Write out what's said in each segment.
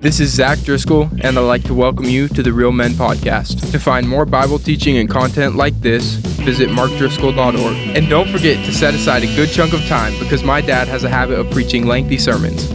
This is Zac Driscoll, and I'd like to welcome you to the Real Men Podcast. To find more Bible teaching and content like this, visit markdriscoll.org. And don't forget to set aside a good chunk of time because my dad has a habit of preaching lengthy sermons.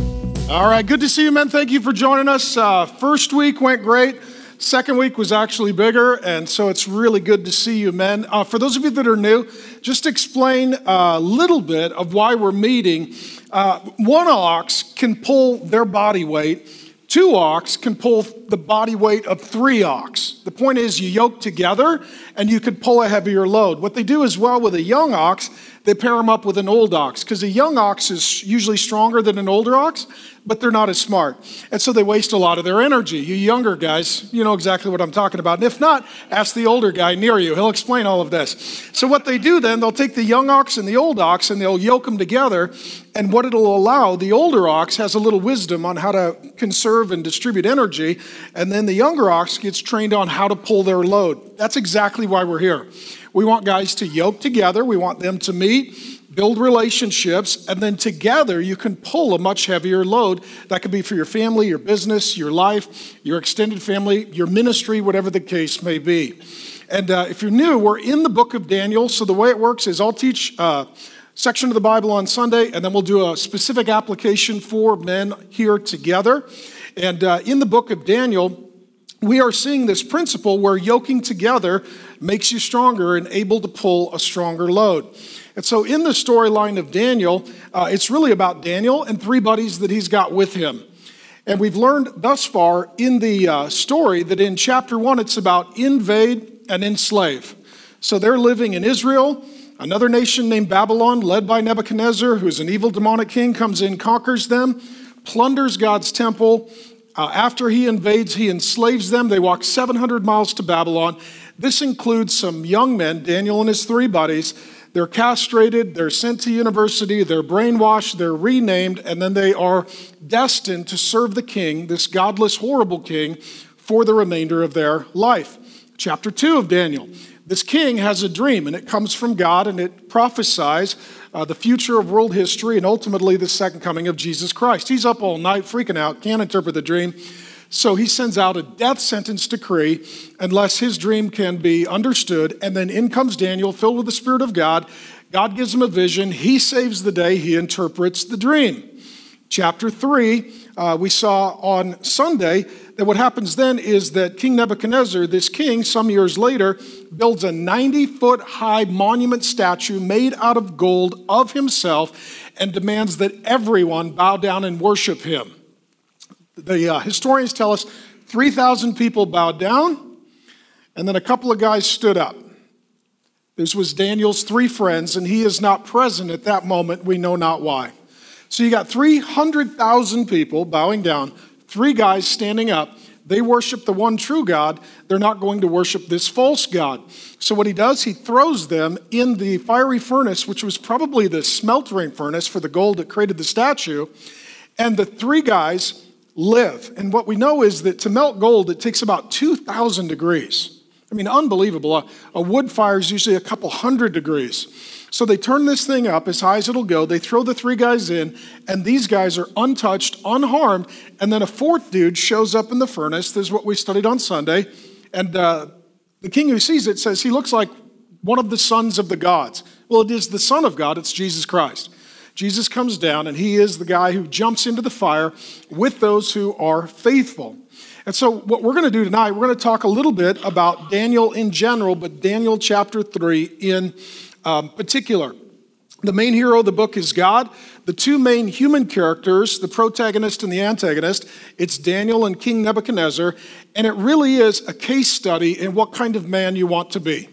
All right, good to see you, men. Thank you for joining us. Uh, first week went great. Second week was actually bigger, and so it's really good to see you, men. Uh, for those of you that are new, just explain a little bit of why we're meeting. Uh, one ox can pull their body weight Two ox can pull the body weight of three ox. The point is, you yoke together and you could pull a heavier load. What they do as well with a young ox, they pair them up with an old ox because a young ox is usually stronger than an older ox, but they're not as smart. And so they waste a lot of their energy. You younger guys, you know exactly what I'm talking about. And if not, ask the older guy near you. He'll explain all of this. So what they do then, they'll take the young ox and the old ox and they'll yoke them together. And what it'll allow, the older ox has a little wisdom on how to conserve and distribute energy. And then the younger ox gets trained on how to pull their load. That's exactly why we're here. We want guys to yoke together. We want them to meet build relationships, and then together you can pull a much heavier load. That could be for your family, your business, your life, your extended family, your ministry, whatever the case may be. And uh, if you're new, we're in the book of Daniel. So the way it works is I'll teach a uh, section of the Bible on Sunday, and then we'll do a specific application for men here together. And uh, in the book of Daniel, we are seeing this principle where yoking together makes you stronger and able to pull a stronger load. And so, in the storyline of Daniel, uh, it's really about Daniel and three buddies that he's got with him. And we've learned thus far in the uh, story that in chapter one, it's about invade and enslave. So, they're living in Israel. Another nation named Babylon, led by Nebuchadnezzar, who's an evil demonic king, comes in, conquers them, plunders God's temple. Uh, after he invades, he enslaves them. They walk 700 miles to Babylon. This includes some young men, Daniel and his three buddies, they're castrated, they're sent to university, they're brainwashed, they're renamed, and then they are destined to serve the king, this godless, horrible king, for the remainder of their life. Chapter 2 of Daniel. This king has a dream, and it comes from God, and it prophesies uh, the future of world history and ultimately the second coming of Jesus Christ. He's up all night, freaking out, can't interpret the dream. So he sends out a death sentence decree unless his dream can be understood. And then in comes Daniel, filled with the Spirit of God. God gives him a vision. He saves the day. He interprets the dream. Chapter 3, uh, we saw on Sunday that what happens then is that King Nebuchadnezzar, this king, some years later, builds a 90 foot high monument statue made out of gold of himself and demands that everyone bow down and worship him. The uh, historians tell us 3,000 people bowed down, and then a couple of guys stood up. This was Daniel's three friends, and he is not present at that moment. We know not why. So you got 300,000 people bowing down, three guys standing up. They worship the one true God. They're not going to worship this false God. So, what he does, he throws them in the fiery furnace, which was probably the smelting furnace for the gold that created the statue. And the three guys live. And what we know is that to melt gold, it takes about 2,000 degrees. I mean, unbelievable. A, a, wood fire is usually a couple hundred degrees. So they turn this thing up as high as it'll go. They throw the three guys in, and these guys are untouched, unharmed. And then a fourth dude shows up in the furnace. This is what we studied on Sunday. And uh, the king who sees it says he looks like one of the sons of the gods. Well, it is the Son of God, it's Jesus Christ. Jesus comes down, and he is the guy who jumps into the fire with those who are faithful. And so, what we're going to do tonight, we're going to talk a little bit about Daniel in general, but Daniel chapter 3 in um, particular. The main hero of the book is God. The two main human characters, the protagonist and the antagonist, it's Daniel and King Nebuchadnezzar, and it really is a case study in what kind of man you want to be.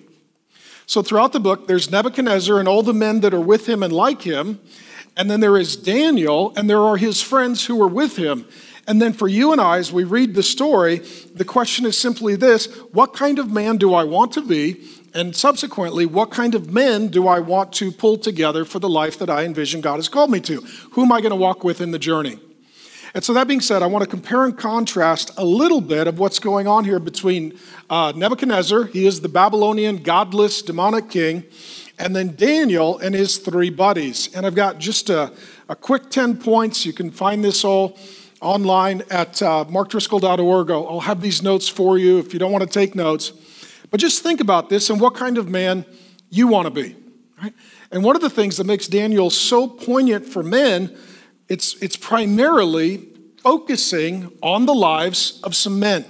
So, throughout the book, there's Nebuchadnezzar and all the men that are with him and like him, and then there is Daniel, and there are his friends who are with him. And then for you and I, as we read the story, the question is simply this what kind of man do I want to be? And subsequently, what kind of men do I want to pull together for the life that I envision God has called me to? Who am I going to walk with in the journey? And so, that being said, I want to compare and contrast a little bit of what's going on here between uh, Nebuchadnezzar, he is the Babylonian godless demonic king, and then Daniel and his three buddies. And I've got just a, a quick 10 points. You can find this all online at uh, markdriscoll.org. I'll, I'll have these notes for you if you don't want to take notes. But just think about this and what kind of man you want to be. Right? And one of the things that makes Daniel so poignant for men, it's, it's primarily focusing on the lives of some men.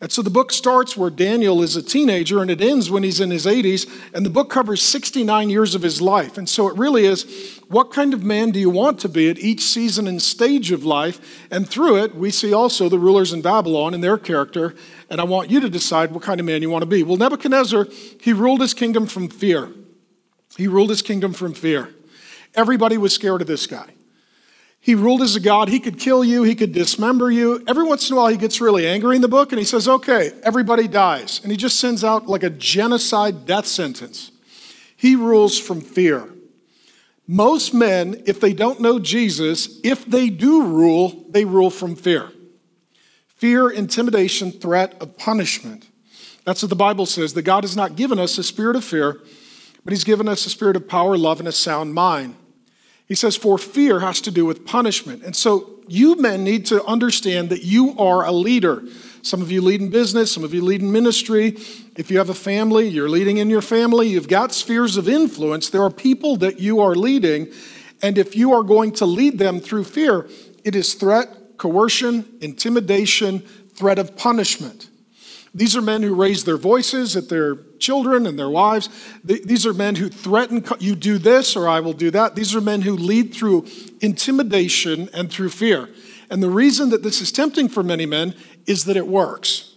And so the book starts where Daniel is a teenager and it ends when he's in his 80s. And the book covers 69 years of his life. And so it really is what kind of man do you want to be at each season and stage of life? And through it, we see also the rulers in Babylon and their character. And I want you to decide what kind of man you want to be. Well, Nebuchadnezzar, he ruled his kingdom from fear. He ruled his kingdom from fear. Everybody was scared of this guy. He ruled as a God. He could kill you, he could dismember you. Every once in a while, he gets really angry in the book and he says, Okay, everybody dies. And he just sends out like a genocide death sentence. He rules from fear. Most men, if they don't know Jesus, if they do rule, they rule from fear. Fear, intimidation, threat of punishment. That's what the Bible says that God has not given us a spirit of fear, but He's given us a spirit of power, love, and a sound mind. He says, for fear has to do with punishment. And so you men need to understand that you are a leader. Some of you lead in business, some of you lead in ministry. If you have a family, you're leading in your family, you've got spheres of influence. There are people that you are leading. And if you are going to lead them through fear, it is threat, coercion, intimidation, threat of punishment. These are men who raise their voices at their children and their wives. These are men who threaten, you do this or I will do that. These are men who lead through intimidation and through fear. And the reason that this is tempting for many men is that it works.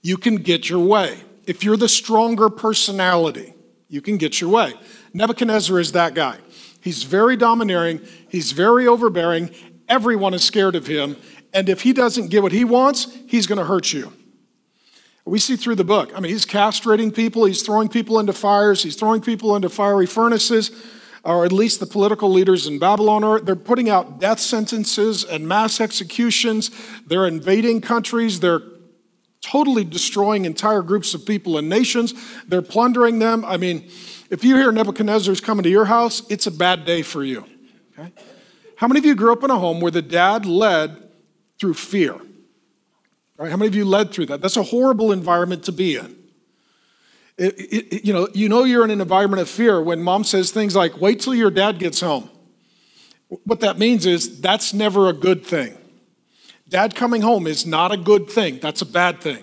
You can get your way. If you're the stronger personality, you can get your way. Nebuchadnezzar is that guy. He's very domineering, he's very overbearing, everyone is scared of him, and if he doesn't get what he wants, he's going to hurt you. We see through the book. I mean, he's castrating people, he's throwing people into fires, he's throwing people into fiery furnaces, or at least the political leaders in Babylon are. They're putting out death sentences and mass executions. They're invading countries. They're totally destroying entire groups of people and nations. They're plundering them. I mean, if you hear Nebuchadnezzar's coming to your house, it's a bad day for you. Okay? How many of you grew up in a home where the dad led through fear? Right? How many of you led through that? That's a horrible environment to be in. It, it, you, know, you know you're in an environment of fear when mom says things like, wait till your dad gets home. What that means is that's never a good thing. Dad coming home is not a good thing, that's a bad thing.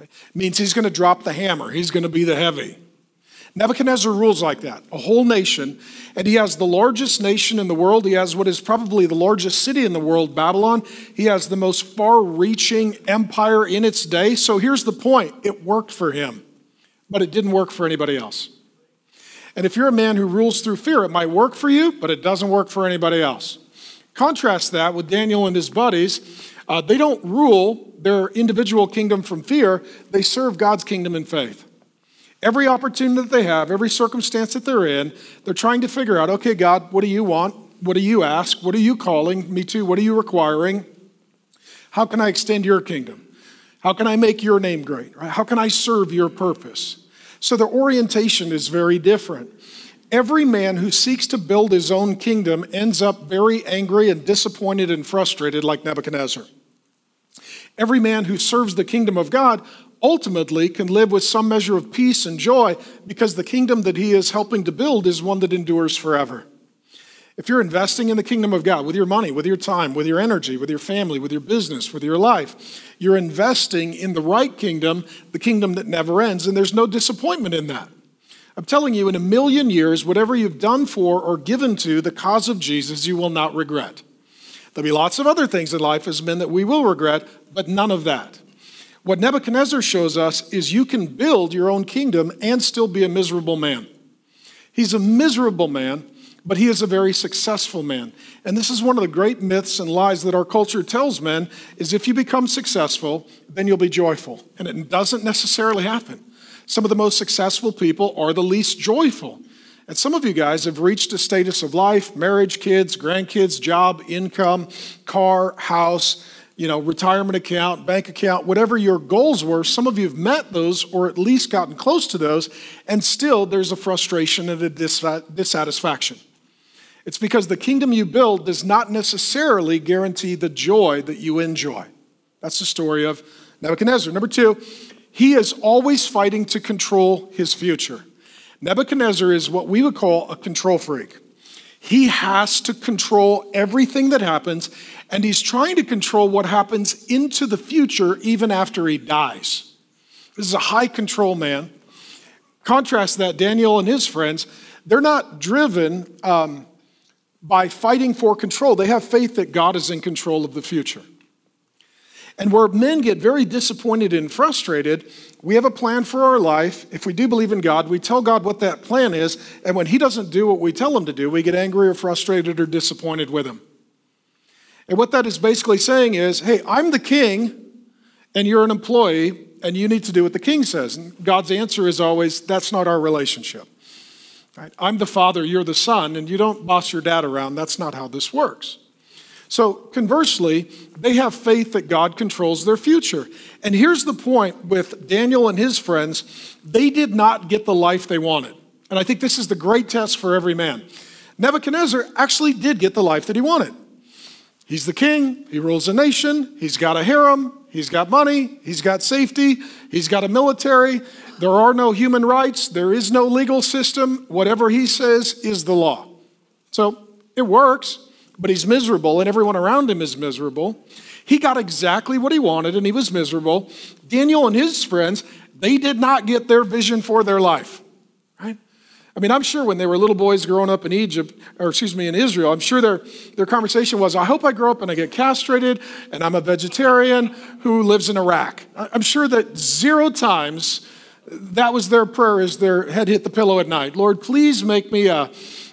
Okay? It means he's going to drop the hammer, he's going to be the heavy. Nebuchadnezzar rules like that, a whole nation, and he has the largest nation in the world. He has what is probably the largest city in the world, Babylon. He has the most far reaching empire in its day. So here's the point it worked for him, but it didn't work for anybody else. And if you're a man who rules through fear, it might work for you, but it doesn't work for anybody else. Contrast that with Daniel and his buddies. Uh, they don't rule their individual kingdom from fear, they serve God's kingdom in faith. Every opportunity that they have, every circumstance that they're in, they're trying to figure out okay, God, what do you want? What do you ask? What are you calling me to? What are you requiring? How can I extend your kingdom? How can I make your name great? How can I serve your purpose? So their orientation is very different. Every man who seeks to build his own kingdom ends up very angry and disappointed and frustrated, like Nebuchadnezzar. Every man who serves the kingdom of God ultimately can live with some measure of peace and joy because the kingdom that he is helping to build is one that endures forever. If you're investing in the kingdom of God with your money, with your time, with your energy, with your family, with your business, with your life, you're investing in the right kingdom, the kingdom that never ends, and there's no disappointment in that. I'm telling you, in a million years, whatever you've done for or given to the cause of Jesus, you will not regret. There'll be lots of other things in life as men that we will regret, but none of that. What Nebuchadnezzar shows us is you can build your own kingdom and still be a miserable man. He's a miserable man, but he is a very successful man. And this is one of the great myths and lies that our culture tells men is if you become successful, then you'll be joyful. And it doesn't necessarily happen. Some of the most successful people are the least joyful. And some of you guys have reached a status of life, marriage, kids, grandkids, job, income, car, house, you know, retirement account, bank account, whatever your goals were, some of you have met those or at least gotten close to those, and still there's a frustration and a dissatisfaction. It's because the kingdom you build does not necessarily guarantee the joy that you enjoy. That's the story of Nebuchadnezzar. Number two, he is always fighting to control his future. Nebuchadnezzar is what we would call a control freak. He has to control everything that happens, and he's trying to control what happens into the future even after he dies. This is a high control man. Contrast that, Daniel and his friends, they're not driven um, by fighting for control. They have faith that God is in control of the future. And where men get very disappointed and frustrated, we have a plan for our life. If we do believe in God, we tell God what that plan is. And when He doesn't do what we tell Him to do, we get angry or frustrated or disappointed with Him. And what that is basically saying is hey, I'm the king, and you're an employee, and you need to do what the king says. And God's answer is always, that's not our relationship. Right? I'm the father, you're the son, and you don't boss your dad around. That's not how this works. So, conversely, they have faith that God controls their future. And here's the point with Daniel and his friends they did not get the life they wanted. And I think this is the great test for every man. Nebuchadnezzar actually did get the life that he wanted. He's the king, he rules a nation, he's got a harem, he's got money, he's got safety, he's got a military. There are no human rights, there is no legal system. Whatever he says is the law. So it works, but he's miserable, and everyone around him is miserable. He got exactly what he wanted, and he was miserable. Daniel and his friends, they did not get their vision for their life. Right? I mean, I'm sure when they were little boys growing up in Egypt, or excuse me, in Israel, I'm sure their, their conversation was, I hope I grow up and I get castrated and I'm a vegetarian who lives in Iraq. I'm sure that zero times that was their prayer as their head hit the pillow at night. Lord, please make me a,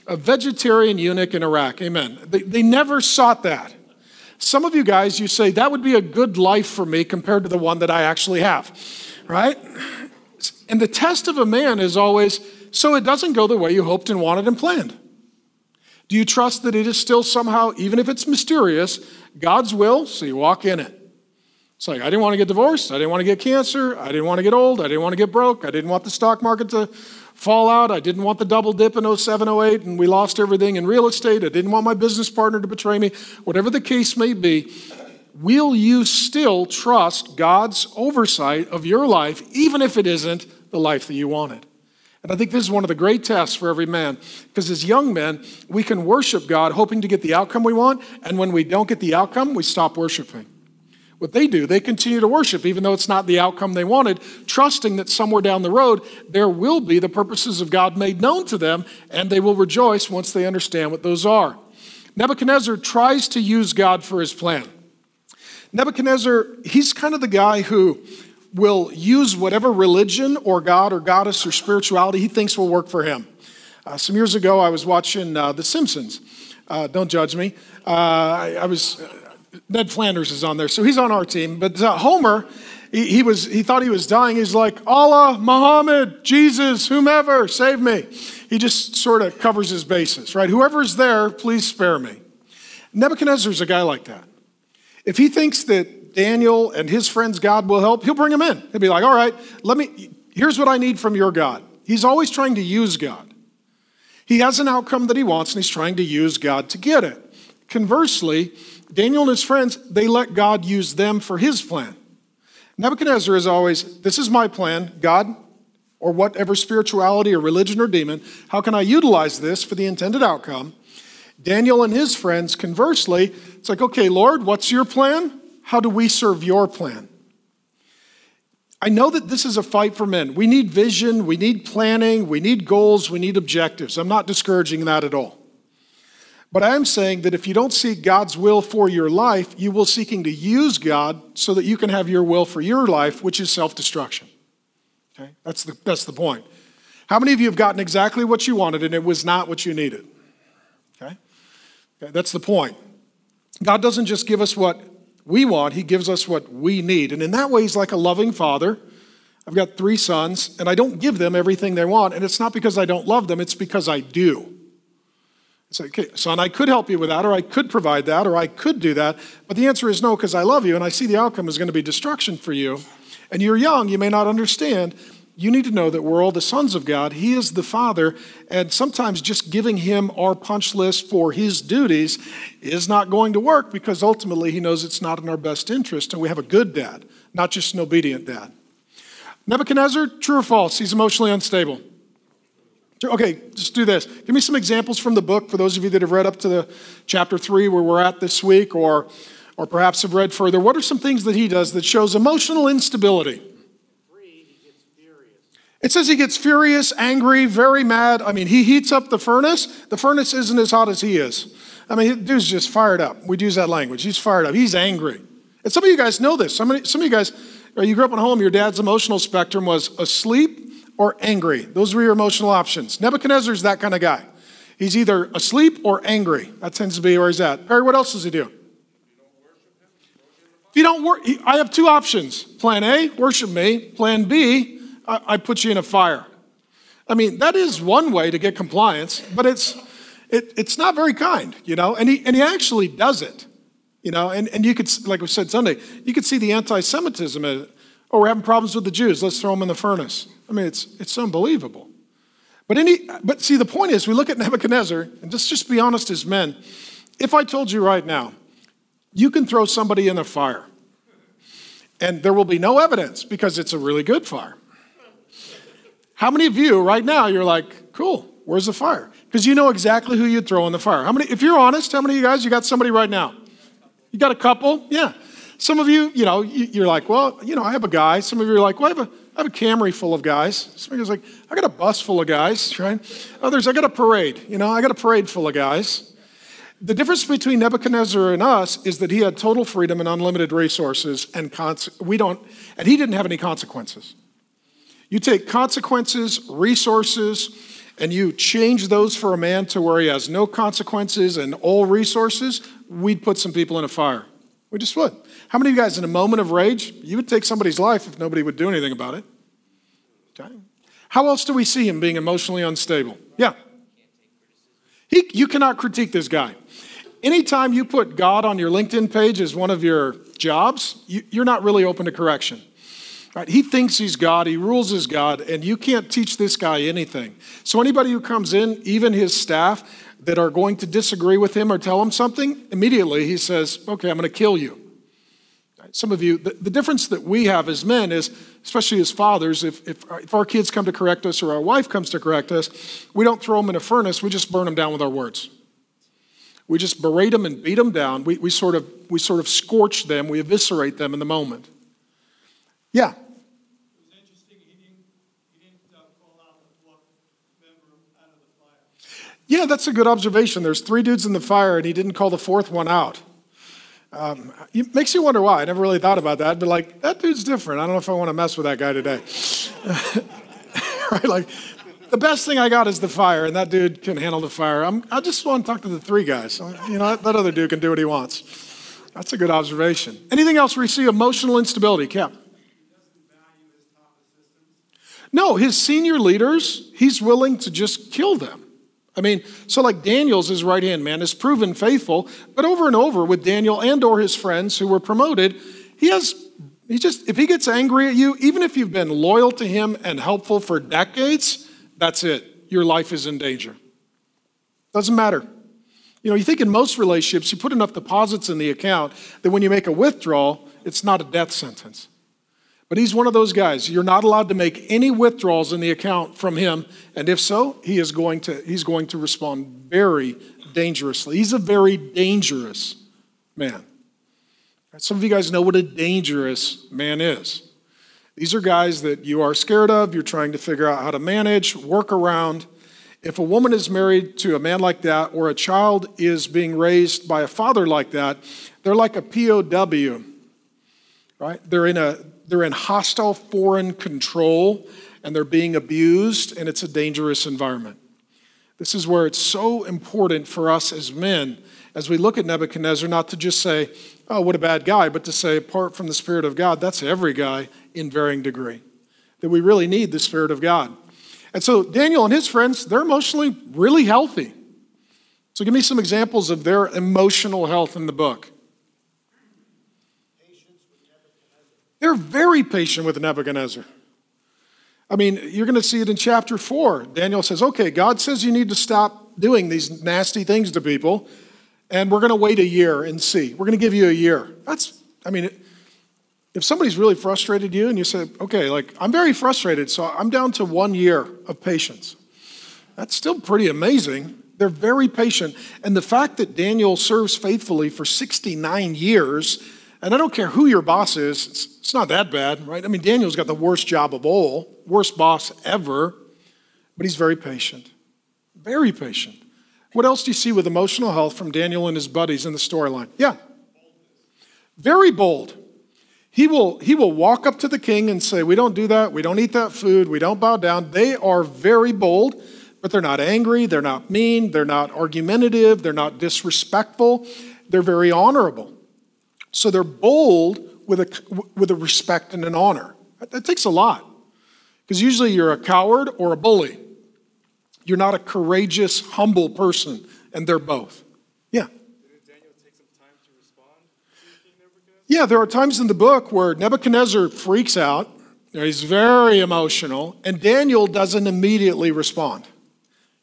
a vegetarian eunuch in Iraq. Amen. They, they never sought that. Some of you guys, you say, that would be a good life for me compared to the one that I actually have, right? And the test of a man is always, so it doesn't go the way you hoped and wanted and planned? Do you trust that it is still somehow, even if it's mysterious, God's will, so you walk in it? It's like, I didn't want to get divorced. I didn't want to get cancer. I didn't want to get old. I didn't want to get broke. I didn't want the stock market to fall out. I didn't want the double dip in 07, 08, and we lost everything in real estate. I didn't want my business partner to betray me. Whatever the case may be, will you still trust God's oversight of your life, even if it isn't the life that you wanted? And I think this is one of the great tests for every man. Because as young men, we can worship God hoping to get the outcome we want. And when we don't get the outcome, we stop worshiping. What they do, they continue to worship, even though it's not the outcome they wanted, trusting that somewhere down the road, there will be the purposes of God made known to them, and they will rejoice once they understand what those are. Nebuchadnezzar tries to use God for his plan. Nebuchadnezzar, he's kind of the guy who will use whatever religion or God or goddess or spirituality he thinks will work for him. Uh, some years ago, I was watching uh, The Simpsons. Uh, don't judge me. Uh, I, I, was, Ned Flanders is on there, so he's on our team. But uh, Homer, he, he, was, he thought he was dying. He's like, Allah, Muhammad, Jesus, whomever, save me. He just sort of covers his bases, right? Whoever's there, please spare me. Nebuchadnezzar's a guy like that. If he thinks that Daniel and his friends God will help, he'll bring them in. He'll be like, all right, let me, here's what I need from your God. He's always trying to use God. He has an outcome that he wants, and he's trying to use God to get it. Conversely, Daniel and his friends, they let God use them for his plan. Nebuchadnezzar is always, this is my plan, God, or whatever spirituality or religion or demon, how can I utilize this for the intended outcome? Daniel and his friends, conversely, it's like, okay, Lord, what's your plan? How do we serve your plan? I know that this is a fight for men. We need vision, we need planning, we need goals, we need objectives. I'm not discouraging that at all. But I am saying that if you don't seek God's will for your life, you will seeking to use God so that you can have your will for your life, which is self-destruction. Okay? That's the, that's the point. How many of you have gotten exactly what you wanted and it was not what you needed? Okay? okay that's the point. God doesn't just give us what we want, He gives us what we need. And in that way, He's like a loving father. I've got three sons, and I don't give them everything they want. And it's not because I don't love them, it's because I do. Like, okay, son, I could help you with that, or I could provide that, or I could do that. But the answer is no, because I love you, and I see the outcome is going to be destruction for you. And you're young, you may not understand. you need to know that we're all the sons of God. He is the Father, and sometimes just giving Him our punch list for His duties is not going to work because ultimately He knows it's not in our best interest, and we have a good dad, not just an obedient dad. Nebuchadnezzar, true or false? He's emotionally unstable. Okay, just do this. Give me some examples from the book for those of you that have read up to the chapter three where we're at this week, or, or perhaps have read further. What are some things that he does that shows emotional instability? It says he gets furious, angry, very mad. I mean, he heats up the furnace. The furnace isn't as hot as he is. I mean, dude's just fired up. We'd use that language. He's fired up. He's angry. And some of you guys know this. Some of, some of you guys, uh, you grew up in a home, your dad's emotional spectrum was asleep or angry. Those were your emotional options. Nebuchadnezzar's that kind of guy. He's either asleep or angry. That tends to be where he's at. Perry, what else does he do? If you don't work, I have two options. Plan A, worship me. Plan B, I, I put you in a fire. I mean, that is one way to get compliance, but it's, it, it's not very kind, you know, and he, and he actually does it, you know, and, and you could, like we said Sunday, you could see the anti Semitism in it. Oh, we're having problems with the Jews, let's throw them in the furnace. I mean, it's, it's unbelievable. But, any, but see, the point is, we look at Nebuchadnezzar, and just, just be honest as men. If I told you right now, you can throw somebody in a fire, and there will be no evidence because it's a really good fire. How many of you right now you're like, cool, where's the fire? Because you know exactly who you'd throw in the fire. How many, if you're honest, how many of you guys, you got somebody right now? You got a couple? Yeah. Some of you, you know, you're like, well, you know, I have a guy. Some of you are like, well, I have a, I have a Camry full of guys. Some of like, I got a bus full of guys, right? Others, I got a parade. You know, I got a parade full of guys. The difference between Nebuchadnezzar and us is that he had total freedom and unlimited resources, and we don't, and he didn't have any consequences. You take consequences, resources, and you change those for a man to where he has no consequences and all resources, we'd put some people in a fire. We just would. How many of you guys, in a moment of rage, you would take somebody's life if nobody would do anything about it? Okay. How else do we see him being emotionally unstable? Yeah. He, you cannot critique this guy. Anytime you put God on your LinkedIn page as one of your jobs, you, you're not really open to correction. Right? He thinks he's God, he rules as God, and you can't teach this guy anything. So, anybody who comes in, even his staff, that are going to disagree with him or tell him something, immediately he says, Okay, I'm going to kill you. Some of you, the, the, difference that we have as men is, especially as fathers, if, if, if our kids come to correct us or our wife comes to correct us, we don't throw them in a furnace, we just burn them down with our words. We just berate them and beat them down. We, we, sort, of, we sort of scorch them, we eviscerate them in the moment. Yeah. It was interesting, he didn't he didn't uh, call out a block member out of the fire. Yeah, that's a good observation. There's three dudes in the fire, and he didn't call the fourth one out. Um, it makes you wonder why. I never really thought about that, but like, that dude's different. I don't know if I want to mess with that guy today. right? Like, the best thing I got is the fire, and that dude can handle the fire. I'm, i just want to talk to the three guys. You know, that, that other dude can do what he wants. That's a good observation. Anything else you see emotional instability, Cap? No, his senior leaders, he's willing to just kill them. I mean, so like Daniel's his right hand man is proven faithful, but over and over with Daniel and or his friends who were promoted, he has he just if he gets angry at you, even if you've been loyal to him and helpful for decades, that's it. Your life is in danger. Doesn't matter. You know, you think in most relationships, you put enough deposits in the account that when you make a withdrawal, it's not a death sentence. But he's one of those guys. You're not allowed to make any withdrawals in the account from him, and if so, he is going to he's going to respond very dangerously. He's a very dangerous man. Some of you guys know what a dangerous man is. These are guys that you are scared of, you're trying to figure out how to manage, work around. If a woman is married to a man like that, or a child is being raised by a father like that, they're like a POW, right? They're in a they're in hostile foreign control and they're being abused, and it's a dangerous environment. This is where it's so important for us as men, as we look at Nebuchadnezzar, not to just say, oh, what a bad guy, but to say, apart from the Spirit of God, that's every guy in varying degree. That we really need the Spirit of God. And so Daniel and his friends, they're emotionally really healthy. So give me some examples of their emotional health in the book. They're very patient with Nebuchadnezzar. I mean, you're going to see it in chapter four. Daniel says, okay, God says you need to stop doing these nasty things to people, and we're going to wait a year and see. We're going to give you a year. That's, I mean, if somebody's really frustrated you and you say, okay, like, I'm very frustrated, so I'm down to one year of patience. That's still pretty amazing. They're very patient. And the fact that Daniel serves faithfully for 69 years, and I don't care who your boss is, it's, it's not that bad, right? I mean, Daniel's got the worst job of all, worst boss ever, but he's very patient. Very patient. What else do you see with emotional health from Daniel and his buddies in the storyline? Yeah. Very bold. He will, he will walk up to the king and say, We don't do that. We don't eat that food. We don't bow down. They are very bold, but they're not angry. They're not mean. They're not argumentative. They're not disrespectful. They're very honorable. So they're bold with a, with a respect and an honor. That, that takes a lot. Because usually you're a coward or a bully. You're not a courageous, humble person, and they're both. Yeah. Yeah, there are times in the book where Nebuchadnezzar freaks out. He's very emotional, and Daniel doesn't immediately respond.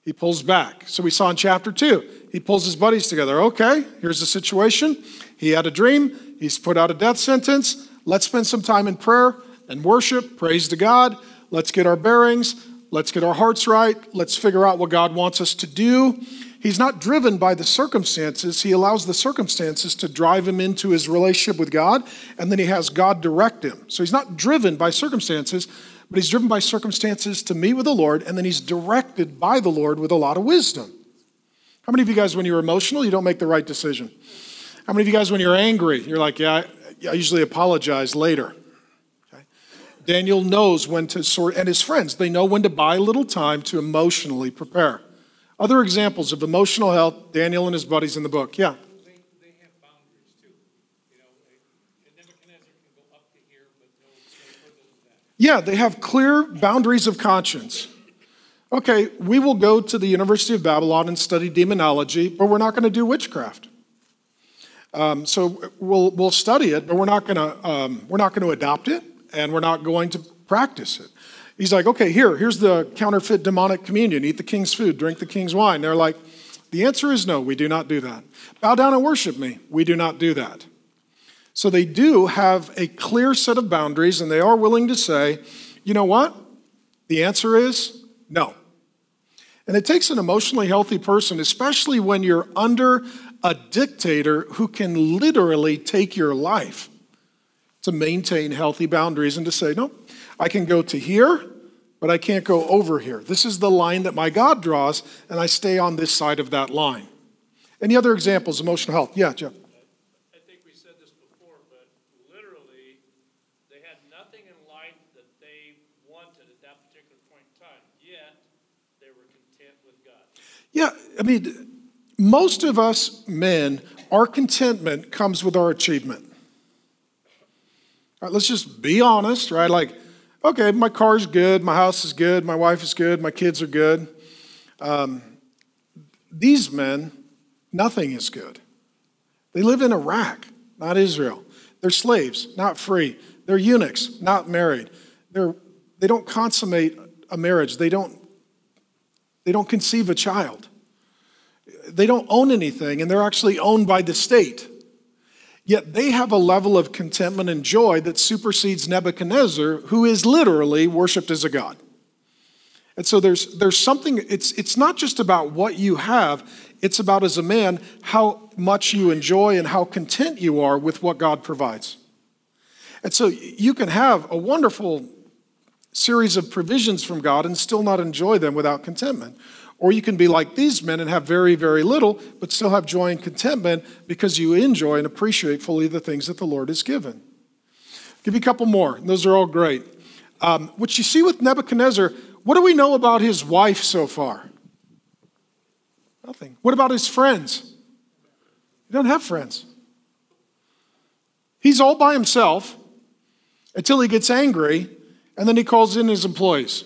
He pulls back. So we saw in chapter 2, he pulls his buddies together. Okay, here's the situation. He had a dream, he's put out a death sentence. Let's spend some time in prayer and worship, praise to God. Let's get our bearings. Let's get our hearts right. Let's figure out what God wants us to do. He's not driven by the circumstances. He allows the circumstances to drive him into his relationship with God, and then he has God direct him. So he's not driven by circumstances, but he's driven by circumstances to meet with the Lord, and then he's directed by the Lord with a lot of wisdom. How many of you guys, when you're emotional, you don't make the right decision? How many of you guys, when you're angry, you're like, yeah, I, I usually apologize later? Okay. Daniel knows when to sort, and his friends, they know when to buy a little time to emotionally prepare. Other examples of emotional health, Daniel and his buddies in the book. Yeah. Yeah, they have clear boundaries of conscience. Okay, we will go to the University of Babylon and study demonology, but we're not going to do witchcraft. Um, so we'll, we'll study it, but we're not going to um, we're not going to adopt it, and we're not going to practice it. He's like, okay, here, here's the counterfeit demonic communion. Eat the king's food, drink the king's wine. They're like, the answer is no, we do not do that. Bow down and worship me. We do not do that. So they do have a clear set of boundaries, and they are willing to say, you know what? The answer is no. And it takes an emotionally healthy person, especially when you're under a dictator who can literally take your life, to maintain healthy boundaries and to say, no, I can go to here, but I can't go over here. This is the line that my God draws, and I stay on this side of that line. Any other examples? Emotional health? Yeah, Jeff. I think we said this before, but literally, they had nothing in life that they wanted at that particular point in time, yet they were content with God. Yeah, I mean, most of us men, our contentment comes with our achievement. All right, let's just be honest, right? Like, okay, my car's good, my house is good, my wife is good, my kids are good. Um, these men, nothing is good. They live in Iraq, not Israel. They're slaves, not free. They're eunuchs, not married. They're, they don't consummate a marriage. They don't, they don't conceive a child. They don't own anything, and they're actually owned by the state. Yet they have a level of contentment and joy that supersedes Nebuchadnezzar, who is literally worshiped as a god. And so there's, there's something, it's, it's not just about what you have, it's about as a man how much you enjoy and how content you are with what God provides. And so you can have a wonderful series of provisions from God and still not enjoy them without contentment. Or you can be like these men and have very, very little, but still have joy and contentment because you enjoy and appreciate fully the things that the Lord has given. I'll give you a couple more. Those are all great. Um, what you see with Nebuchadnezzar, what do we know about his wife so far? Nothing. What about his friends? He doesn't have friends. He's all by himself until he gets angry, and then he calls in his employees.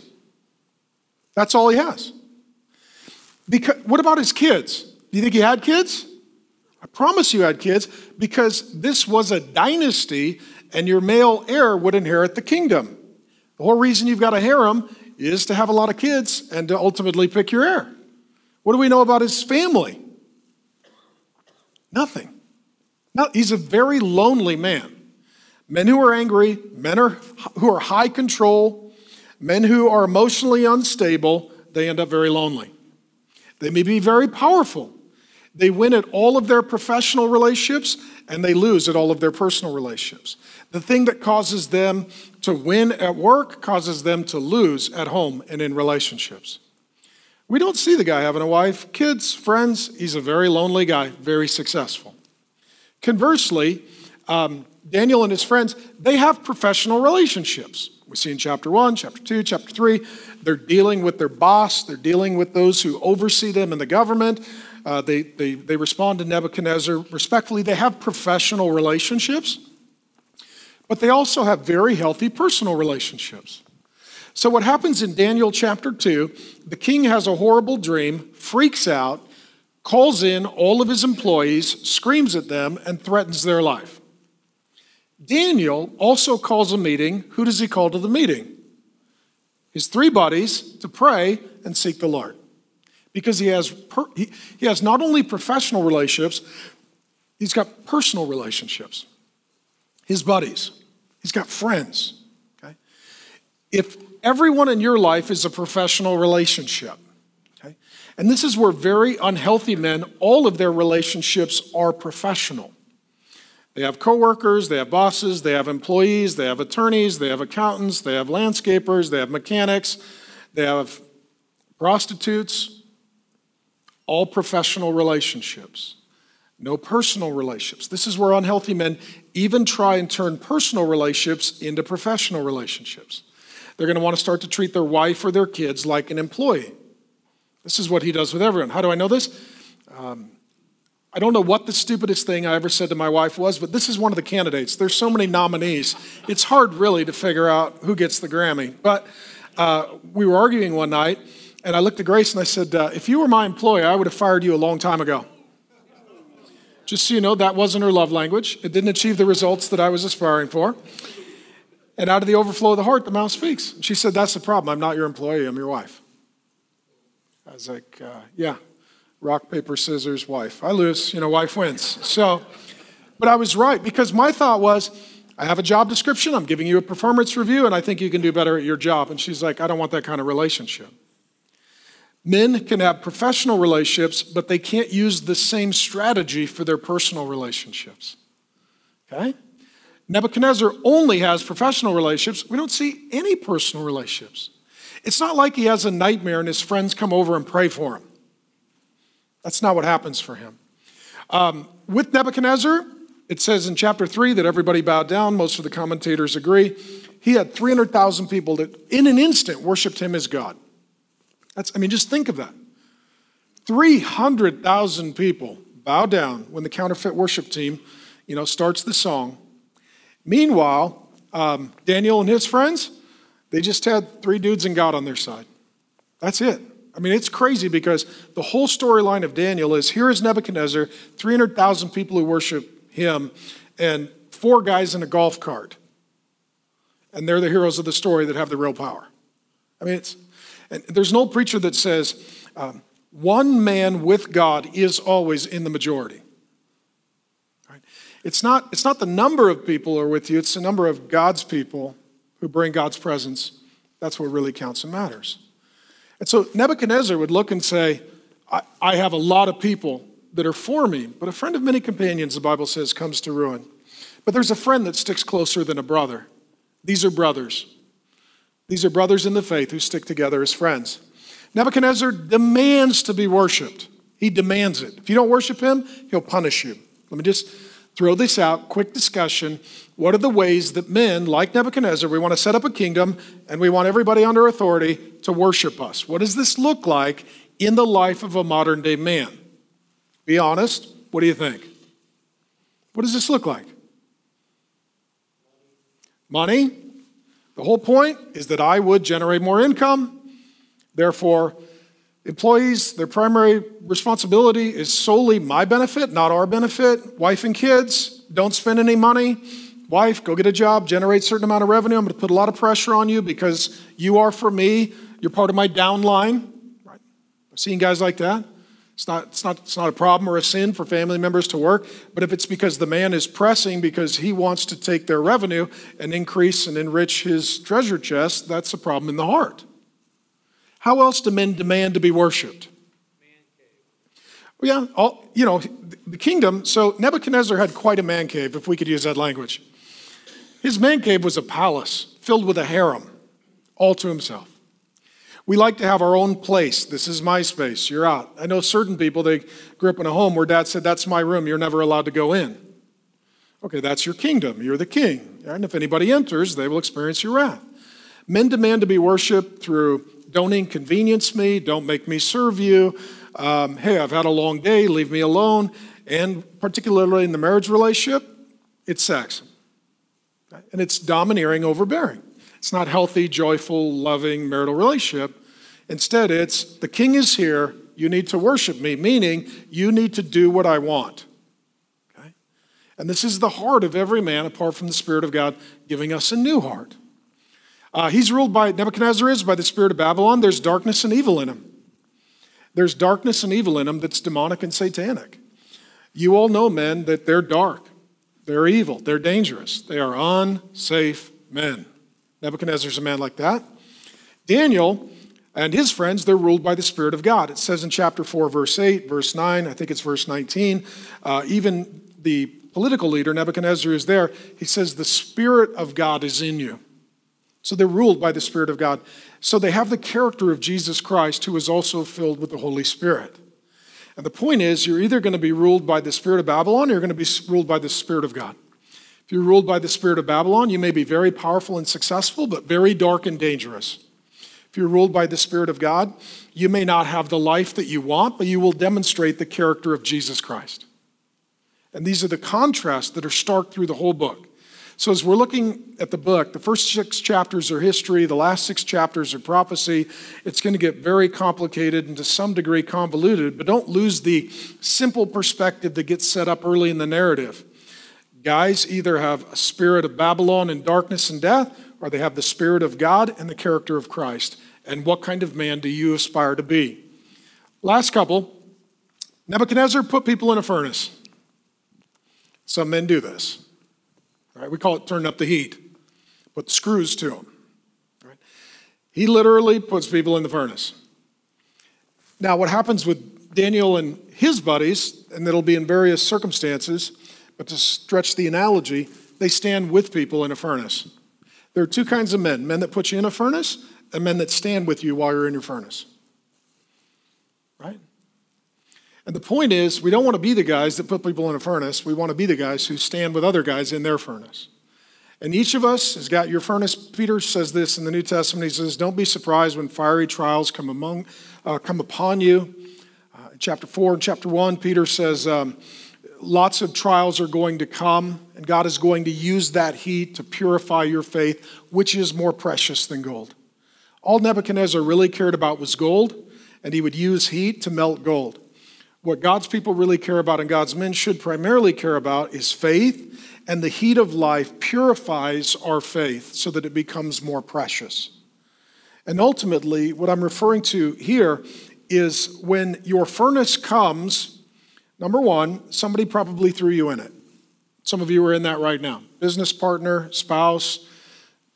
That's all he has. Because, what about his kids? Do you think he had kids? I promise you had kids because this was a dynasty and your male heir would inherit the kingdom. The whole reason you've got a harem is to have a lot of kids and to ultimately pick your heir. What do we know about his family? Nothing. No, he's a very lonely man. Men who are angry, men are, who are high control, men who are emotionally unstable, they end up very lonely. They may be very powerful. They win at all of their professional relationships and they lose at all of their personal relationships. The thing that causes them to win at work causes them to lose at home and in relationships. We don't see the guy having a wife, kids, friends. He's a very lonely guy, very successful. Conversely, um, Daniel and his friends, they have professional relationships. We see in chapter 1, chapter 2, chapter 3, they're dealing with their boss, they're dealing with those who oversee them in the government. Uh, they, they, they respond to Nebuchadnezzar respectfully. They have professional relationships, but they also have very healthy personal relationships. So, what happens in Daniel chapter 2, the king has a horrible dream, freaks out, calls in all of his employees, screams at them, and threatens their life. Daniel also calls a meeting. Who does he call to the meeting? His three buddies to pray and seek the Lord. Because he has, per, he, he has not only professional relationships, he's got personal relationships. His buddies, he's got friends. Okay? If everyone in your life is a professional relationship, okay? and this is where very unhealthy men, all of their relationships are professional. They have coworkers, they have bosses, they have employees, they have attorneys, they have accountants, they have landscapers, they have mechanics, they have prostitutes, all professional relationships. No personal relationships. This is where unhealthy men even try and turn personal relationships into professional relationships. They're going to want to start to treat their wife or their kids like an employee. This is what he does with everyone. How do I know this? Um, I don't know what the stupidest thing I ever said to my wife was, but this is one of the candidates. There's so many nominees. It's hard, really, to figure out who gets the Grammy. But uh, we were arguing one night, and I looked at Grace and I said, uh, If you were my employee, I would have fired you a long time ago. Just so you know, that wasn't her love language. It didn't achieve the results that I was aspiring for. And out of the overflow of the heart, the mouth speaks. She said, That's the problem. I'm not your employee, I'm your wife. I was like, uh, Yeah, rock, paper, scissors, wife. I lose, you know, wife wins. So, but I was right because my thought was, I have a job description, I'm giving you a performance review, and I think you can do better at your job. And she's like, I don't want that kind of relationship. Men can have professional relationships, but they can't use the same strategy for their personal relationships. Okay? Nebuchadnezzar only has professional relationships. We don't see any personal relationships. It's not like he has a nightmare and his friends come over and pray for him. That's not what happens for him. Um, with Nebuchadnezzar, it says in chapter 3 that everybody bowed down. Most of the commentators agree. He had 300,000 people that, in an instant, worshiped him as God. That's, I mean, just think of that. 300,000 people bow down when the counterfeit worship team, you know, starts the song. Meanwhile, um, Daniel and his friends, they just had three dudes and God on their side. That's it. I mean, it's crazy because the whole storyline of Daniel is here is Nebuchadnezzar, 300,000 people who worship him, and four guys in a golf cart. And they're the heroes of the story that have the real power. I mean, it's, and there's an old preacher that says, um, one man with God is always in the majority. Right? It's, not, it's not the number of people who are with you, it's the number of God's people who bring God's presence. That's what really counts and matters. And so Nebuchadnezzar would look and say, I, I have a lot of people that are for me, but a friend of many companions, the Bible says, comes to ruin. But there's a friend that sticks closer than a brother. These are brothers. These are brothers in the faith who stick together as friends. Nebuchadnezzar demands to be worshiped. He demands it. If you don't worship him, he'll punish you. Let me just throw this out quick discussion. What are the ways that men, like Nebuchadnezzar, we want to set up a kingdom and we want everybody under authority to worship us? What does this look like in the life of a modern day man? Be honest. What do you think? What does this look like? Money. The whole point is that I would generate more income. Therefore, Employees, their primary responsibility is solely my benefit, not our benefit. Wife and kids, don't spend any money. wife, go get a job, generate a certain amount of revenue. I'm going to put a lot of pressure on you because you are for me. You're part of my downline. Right? I've seen guys like that. It's not, it's, not, it's not a problem or a sin for family members to work, but if it's because the man is pressing because he wants to take their revenue and increase and enrich his treasure chest, that's a problem in the heart. How else do men demand to be worshiped? Well, yeah, all, you know, the kingdom, so Nebuchadnezzar had quite a man cave, if we could use that language. His man cave was a palace filled with a harem, all to himself. We like to have our own place. This is my space. You're out. I know certain people, they grew up in a home where dad said, That's my room. You're never allowed to go in. Okay, that's your kingdom. You're the king. And if anybody enters, they will experience your wrath. Men demand to be worshiped through don't inconvenience me, don't make me serve you. Um, hey, I've had a long day, leave me alone. And particularly in the marriage relationship, it's sex. And it's domineering, overbearing. It's not healthy, joyful, loving marital relationship. Instead, it's the king is here, you need to worship me, meaning you need to do what I want. And this is the heart of every man apart from the Spirit of God giving us a new heart. Uh, he's ruled by, Nebuchadnezzar is by the spirit of Babylon. There's darkness and evil in him. There's darkness and evil in him that's demonic and satanic. You all know, men, that they're dark, they're evil, they're dangerous, they are unsafe men. Nebuchadnezzar's a man like that. Daniel and his friends, they're ruled by the Spirit of God. It says in chapter 4, verse 8, verse 9, I think it's verse 19, uh, even the political leader, Nebuchadnezzar, is there. He says, The Spirit of God is in you. So they're ruled by the Spirit of God. So they have the character of Jesus Christ, who is also filled with the Holy Spirit. And the point is, you're either going to be ruled by the Spirit of Babylon or you're going to be ruled by the Spirit of God. If you're ruled by the Spirit of Babylon, you may be very powerful and successful, but very dark and dangerous. If you're ruled by the Spirit of God, you may not have the life that you want, but you will demonstrate the character of Jesus Christ. And these are the contrasts that are stark through the whole book. So, as we're looking at the book, the first six chapters are history, the last six chapters are prophecy. It's going to get very complicated and to some degree convoluted, but don't lose the simple perspective that gets set up early in the narrative. Guys either have a spirit of Babylon and darkness and death, or they have the spirit of God and the character of Christ. And what kind of man do you aspire to be? Last couple Nebuchadnezzar put people in a furnace. Some men do this. Right? We call it turning up the heat. Put screws to them. Right? He literally puts people in the furnace. Now, what happens with Daniel and his buddies, and it'll be in various circumstances, but to stretch the analogy, they stand with people in a furnace. There are two kinds of men men that put you in a furnace, and men that stand with you while you're in your furnace. Right? And the point is, we don't want to be the guys that put people in a furnace. We want to be the guys who stand with other guys in their furnace. And each of us has got your furnace. Peter says this in the New Testament. He says, Don't be surprised when fiery trials come, among, uh, come upon you. Uh, chapter 4 and chapter 1, Peter says, um, Lots of trials are going to come, and God is going to use that heat to purify your faith, which is more precious than gold. All Nebuchadnezzar really cared about was gold, and he would use heat to melt gold. What God's people really care about and God's men should primarily care about is faith, and the heat of life purifies our faith so that it becomes more precious. And ultimately, what I'm referring to here is when your furnace comes, number one, somebody probably threw you in it. Some of you are in that right now. Business partner, spouse,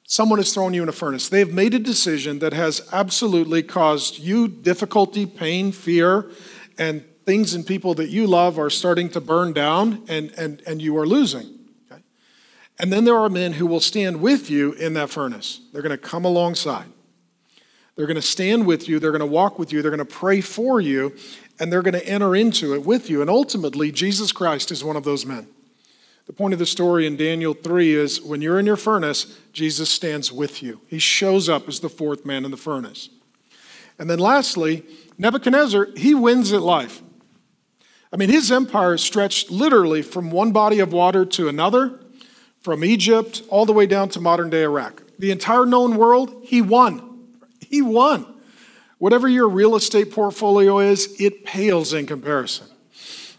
someone has thrown you in a furnace. They've made a decision that has absolutely caused you difficulty, pain, fear, and things and people that you love are starting to burn down and, and, and you are losing. Okay? And then there are men who will stand with you in that furnace. They're going to come alongside. They're going to stand with you. They're going to walk with you. They're going to pray for you. And they're going to enter into it with you. And ultimately, Jesus Christ is one of those men. The point of the story in Daniel 3 is when you're in your furnace, Jesus stands with you. He shows up as the fourth man in the furnace. And then lastly, Nebuchadnezzar, he wins at life. I mean, his empire stretched literally from one body of water to another, from Egypt all the way down to modern day Iraq. The entire known world, he won. He won. Whatever your real estate portfolio is, it pales in comparison.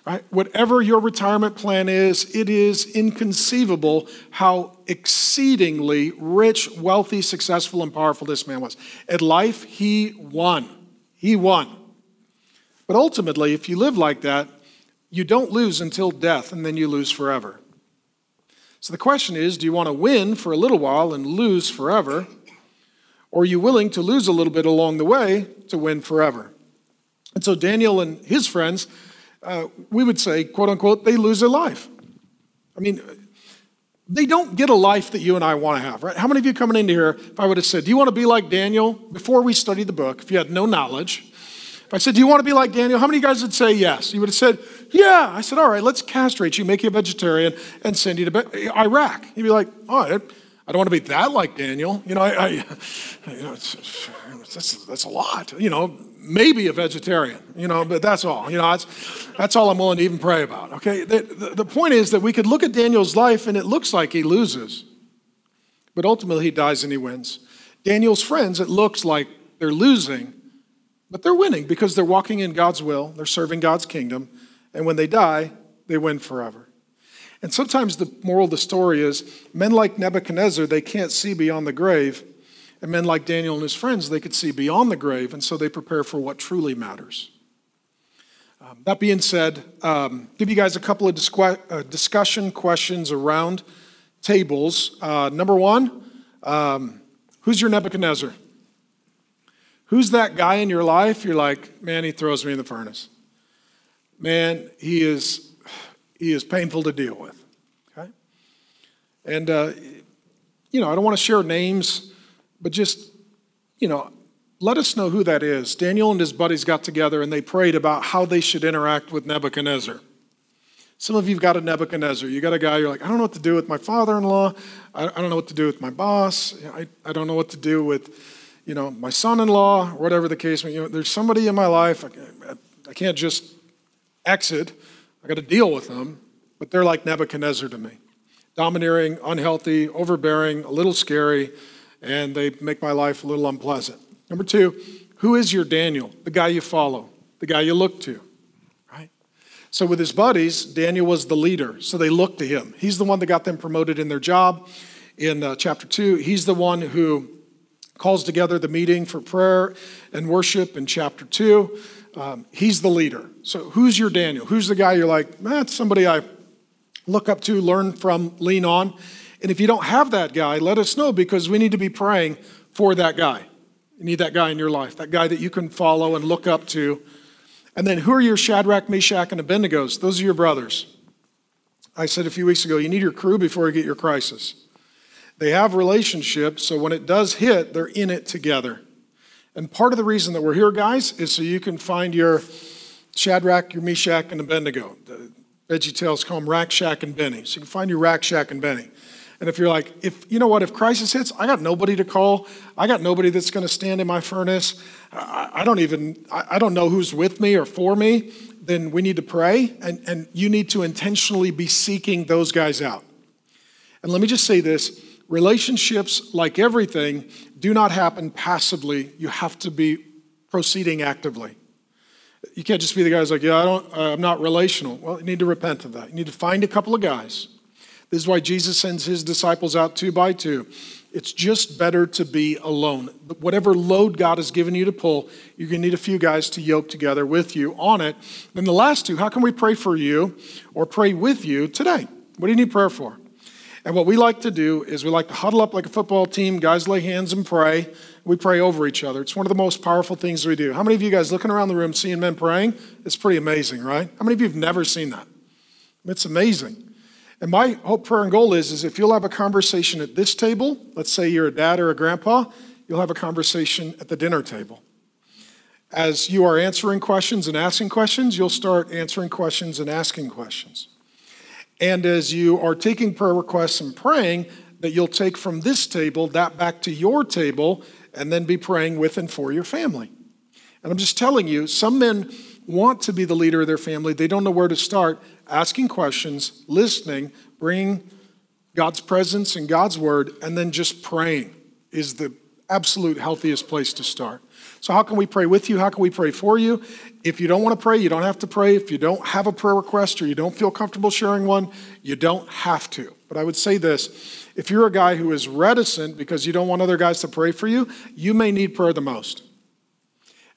right? Whatever your retirement plan is, it is inconceivable how exceedingly rich, wealthy, successful, and powerful this man was. At life, he won. He won. But ultimately, if you live like that, you don't lose until death, and then you lose forever. So the question is do you want to win for a little while and lose forever? Or are you willing to lose a little bit along the way to win forever? And so Daniel and his friends, uh, we would say, quote unquote, they lose their life. I mean, they don't get a life that you and I want to have, right? How many of you coming into here, if I would have said, Do you want to be like Daniel before we studied the book, if you had no knowledge? If I said, Do you want to be like Daniel? How many guys would say yes? You would have said, Yeah. I said, All right, let's castrate you, make you a vegetarian, and send you to Iraq. You'd be like, All right, I don't want to be that like Daniel. You know, I, I you know, it's, that's, that's a lot. You know, maybe a vegetarian, you know, but that's all. You know, that's, that's all I'm willing to even pray about. Okay? The, the, the point is that we could look at Daniel's life and it looks like he loses, but ultimately he dies and he wins. Daniel's friends, it looks like they're losing, but they're winning because they're walking in God's will, they're serving God's kingdom, and when they die, they win forever. And sometimes the moral of the story is men like Nebuchadnezzar, they can't see beyond the grave. And men like Daniel and his friends, they could see beyond the grave, and so they prepare for what truly matters. Um, that being said, um, give you guys a couple of disqu- uh, discussion questions around tables. Uh, number one, um, who's your Nebuchadnezzar? Who's that guy in your life? You're like, man, he throws me in the furnace. Man, he is, he is painful to deal with. Okay? And, uh, you know, I don't want to share names, but just, you know, let us know who that is. Daniel and his buddies got together and they prayed about how they should interact with Nebuchadnezzar. Some of you've got a Nebuchadnezzar. You got a guy, you're like, I don't know what to do with my father in law. I, don't know what to do with my boss. I, I don't know what to do with you know, my son-in-law, whatever the case may. You know, there's somebody in my life, I, I can't just exit. I got to deal with them, but they're like Nebuchadnezzar to me. Domineering, unhealthy, overbearing, a little scary, and they make my life a little unpleasant. Number two, who is your Daniel? The guy you follow, the guy you look to, right? So with his buddies, Daniel was the leader, so they looked to him. He's the one that got them promoted in their job. In uh, chapter two, he's the one who calls together the meeting for prayer and worship in chapter 2. Um, he's the leader. So, who's your Daniel? Who's the guy you're like, that's somebody I look up to, learn from, lean on? And if you don't have that guy, let us know because we need to be praying for that guy. You need that guy in your life, that guy that you can follow and look up to. And then, who are your Shadrach, Meshach, and Abednego's? Those are your brothers. I said a few weeks ago, you need your crew before you get your crisis. They have relationships, so when it does hit, they're in it together. And part of the reason that we're here, guys, is so you can find your Shadrach, your Meshach, and Abednego. The Veggie Tales call them Rack, Shack, and Benny. So you can find your Rack, Shack, and Benny. And if you're like, if you know what, if crisis hits, I got nobody to call. I got nobody that's going to stand in my furnace. I, I don't even, I, I, don't know who's with me or for me. Then we need to pray, and, and you need to intentionally be seeking those guys out. And let me just say this relationships, like everything, do not happen passively. You have to be proceeding actively. You can't just be the guy who's like, yeah, I don't, uh, I'm not relational. Well, you need to repent of that. You need to find a couple of guys. This is why Jesus sends his disciples out two by two. It's just better to be alone. Whatever load God has given you to pull, you're going to need a few guys to yoke together with you on it. Then the last two, how can we pray for you or pray with you today? What do you need prayer for? And what we like to do is we like to huddle up like a football team, guys lay hands and pray. We pray over each other. It's one of the most powerful things we do. How many of you guys looking around the room seeing men praying? It's pretty amazing, right? How many of you have never seen that? It's amazing. And my hope, prayer, and goal is, is if you'll have a conversation at this table, let's say you're a dad or a grandpa, you'll have a conversation at the dinner table. As you are answering questions and asking questions, you'll start answering questions and asking questions. And as you are taking prayer requests and praying, that you'll take from this table that back to your table and then be praying with and for your family. And I'm just telling you, some men want to be the leader of their family. They don't know where to start. Asking questions, listening, bringing God's presence and God's word, and then just praying is the absolute healthiest place to start. So, how can we pray with you? How can we pray for you? If you don't want to pray, you don't have to pray. If you don't have a prayer request or you don't feel comfortable sharing one, you don't have to. But I would say this if you're a guy who is reticent because you don't want other guys to pray for you, you may need prayer the most.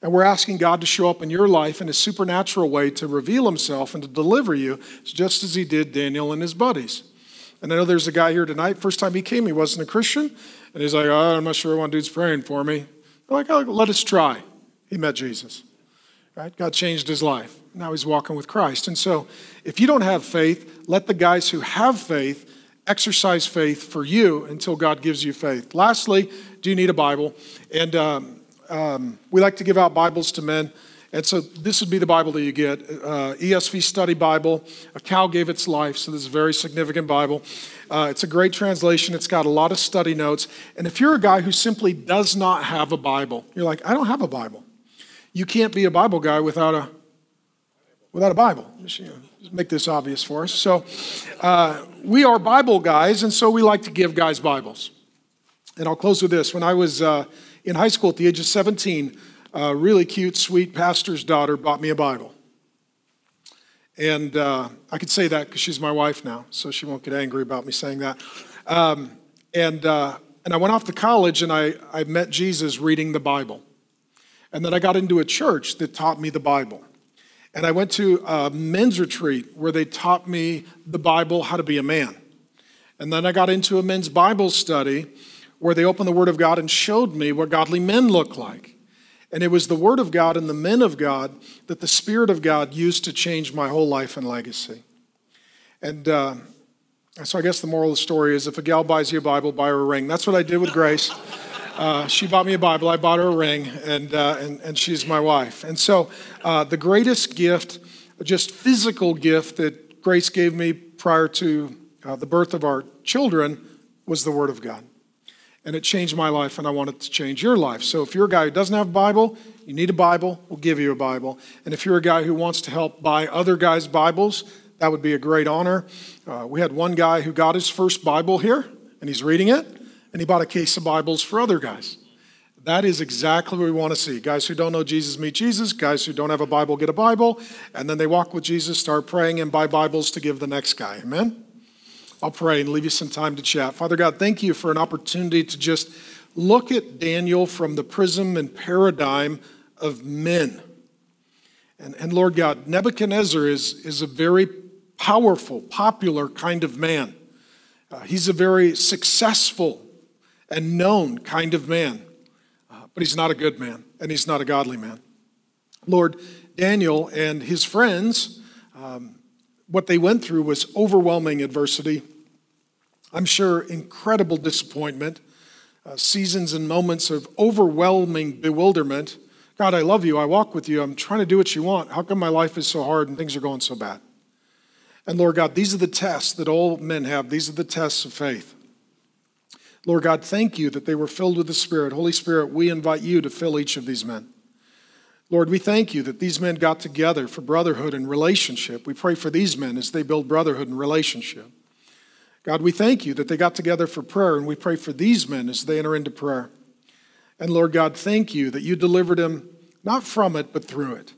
And we're asking God to show up in your life in a supernatural way to reveal himself and to deliver you, just as he did Daniel and his buddies. And I know there's a guy here tonight, first time he came, he wasn't a Christian. And he's like, oh, I'm not sure one dude's praying for me. They're like, oh, let us try. He met Jesus. Right? God changed his life. Now he's walking with Christ. And so if you don't have faith, let the guys who have faith exercise faith for you until God gives you faith. Lastly, do you need a Bible? And um, um, we like to give out Bibles to men. And so this would be the Bible that you get uh, ESV Study Bible. A cow gave its life, so this is a very significant Bible. Uh, it's a great translation. It's got a lot of study notes. And if you're a guy who simply does not have a Bible, you're like, I don't have a Bible. You can't be a Bible guy without a without a Bible. Just, you know, make this obvious for us. So uh, we are Bible guys, and so we like to give guys Bibles. And I'll close with this. When I was uh, in high school at the age of 17, a really cute, sweet pastor's daughter bought me a Bible. And uh, I could say that because she's my wife now, so she won't get angry about me saying that. Um, and, uh, and I went off to college and I, I met Jesus reading the Bible. And then I got into a church that taught me the Bible. And I went to a men's retreat where they taught me the Bible, how to be a man. And then I got into a men's Bible study where they opened the Word of God and showed me what godly men look like. And it was the Word of God and the men of God that the Spirit of God used to change my whole life and legacy. And uh, so I guess the moral of the story is if a gal buys you a Bible, buy her a ring. That's what I did with Grace. Uh, she bought me a Bible, I bought her a ring, and, uh, and, and she's my wife. And so uh, the greatest gift, just physical gift that Grace gave me prior to uh, the birth of our children was the Word of God and it changed my life, and I want it to change your life. So if you're a guy who doesn't have a Bible, you need a Bible, we'll give you a Bible. And if you're a guy who wants to help buy other guys' Bibles, that would be a great honor. Uh, we had one guy who got his first Bible here, and he's reading it, and he bought a case of Bibles for other guys. That is exactly what we want to see. Guys who don't know Jesus meet Jesus. Guys who don't have a Bible get a Bible. And then they walk with Jesus, start praying, and buy Bibles to give the next guy. Amen? I'll pray and leave you some time to chat. Father God, thank you for an opportunity to just look at Daniel from the prism and paradigm of men. And, and Lord God, Nebuchadnezzar is, is a very powerful, popular kind of man. Uh, he's a very successful and known kind of man, uh, but he's not a good man and he's not a godly man. Lord, Daniel and his friends, um, what they went through was overwhelming adversity. I'm sure incredible disappointment, uh, seasons and moments of overwhelming bewilderment. God, I love you. I walk with you. I'm trying to do what you want. How come my life is so hard and things are going so bad? And Lord God, these are the tests that all men have. These are the tests of faith. Lord God, thank you that they were filled with the Spirit. Holy Spirit, we invite you to fill each of these men. Lord, we thank you that these men got together for brotherhood and relationship. We pray for these men as they build brotherhood and relationship. God, we thank you that they got together for prayer, and we pray for these men as they enter into prayer. And Lord God, thank you that you delivered them not from it, but through it.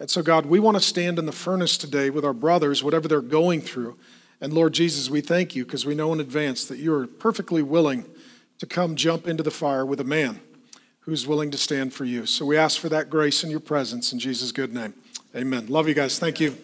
And so, God, we want to stand in the furnace today with our brothers, whatever they're going through. And Lord Jesus, we thank you because we know in advance that you are perfectly willing to come jump into the fire with a man who's willing to stand for you. So we ask for that grace in your presence in Jesus' good name. Amen. Love you guys. Thank you.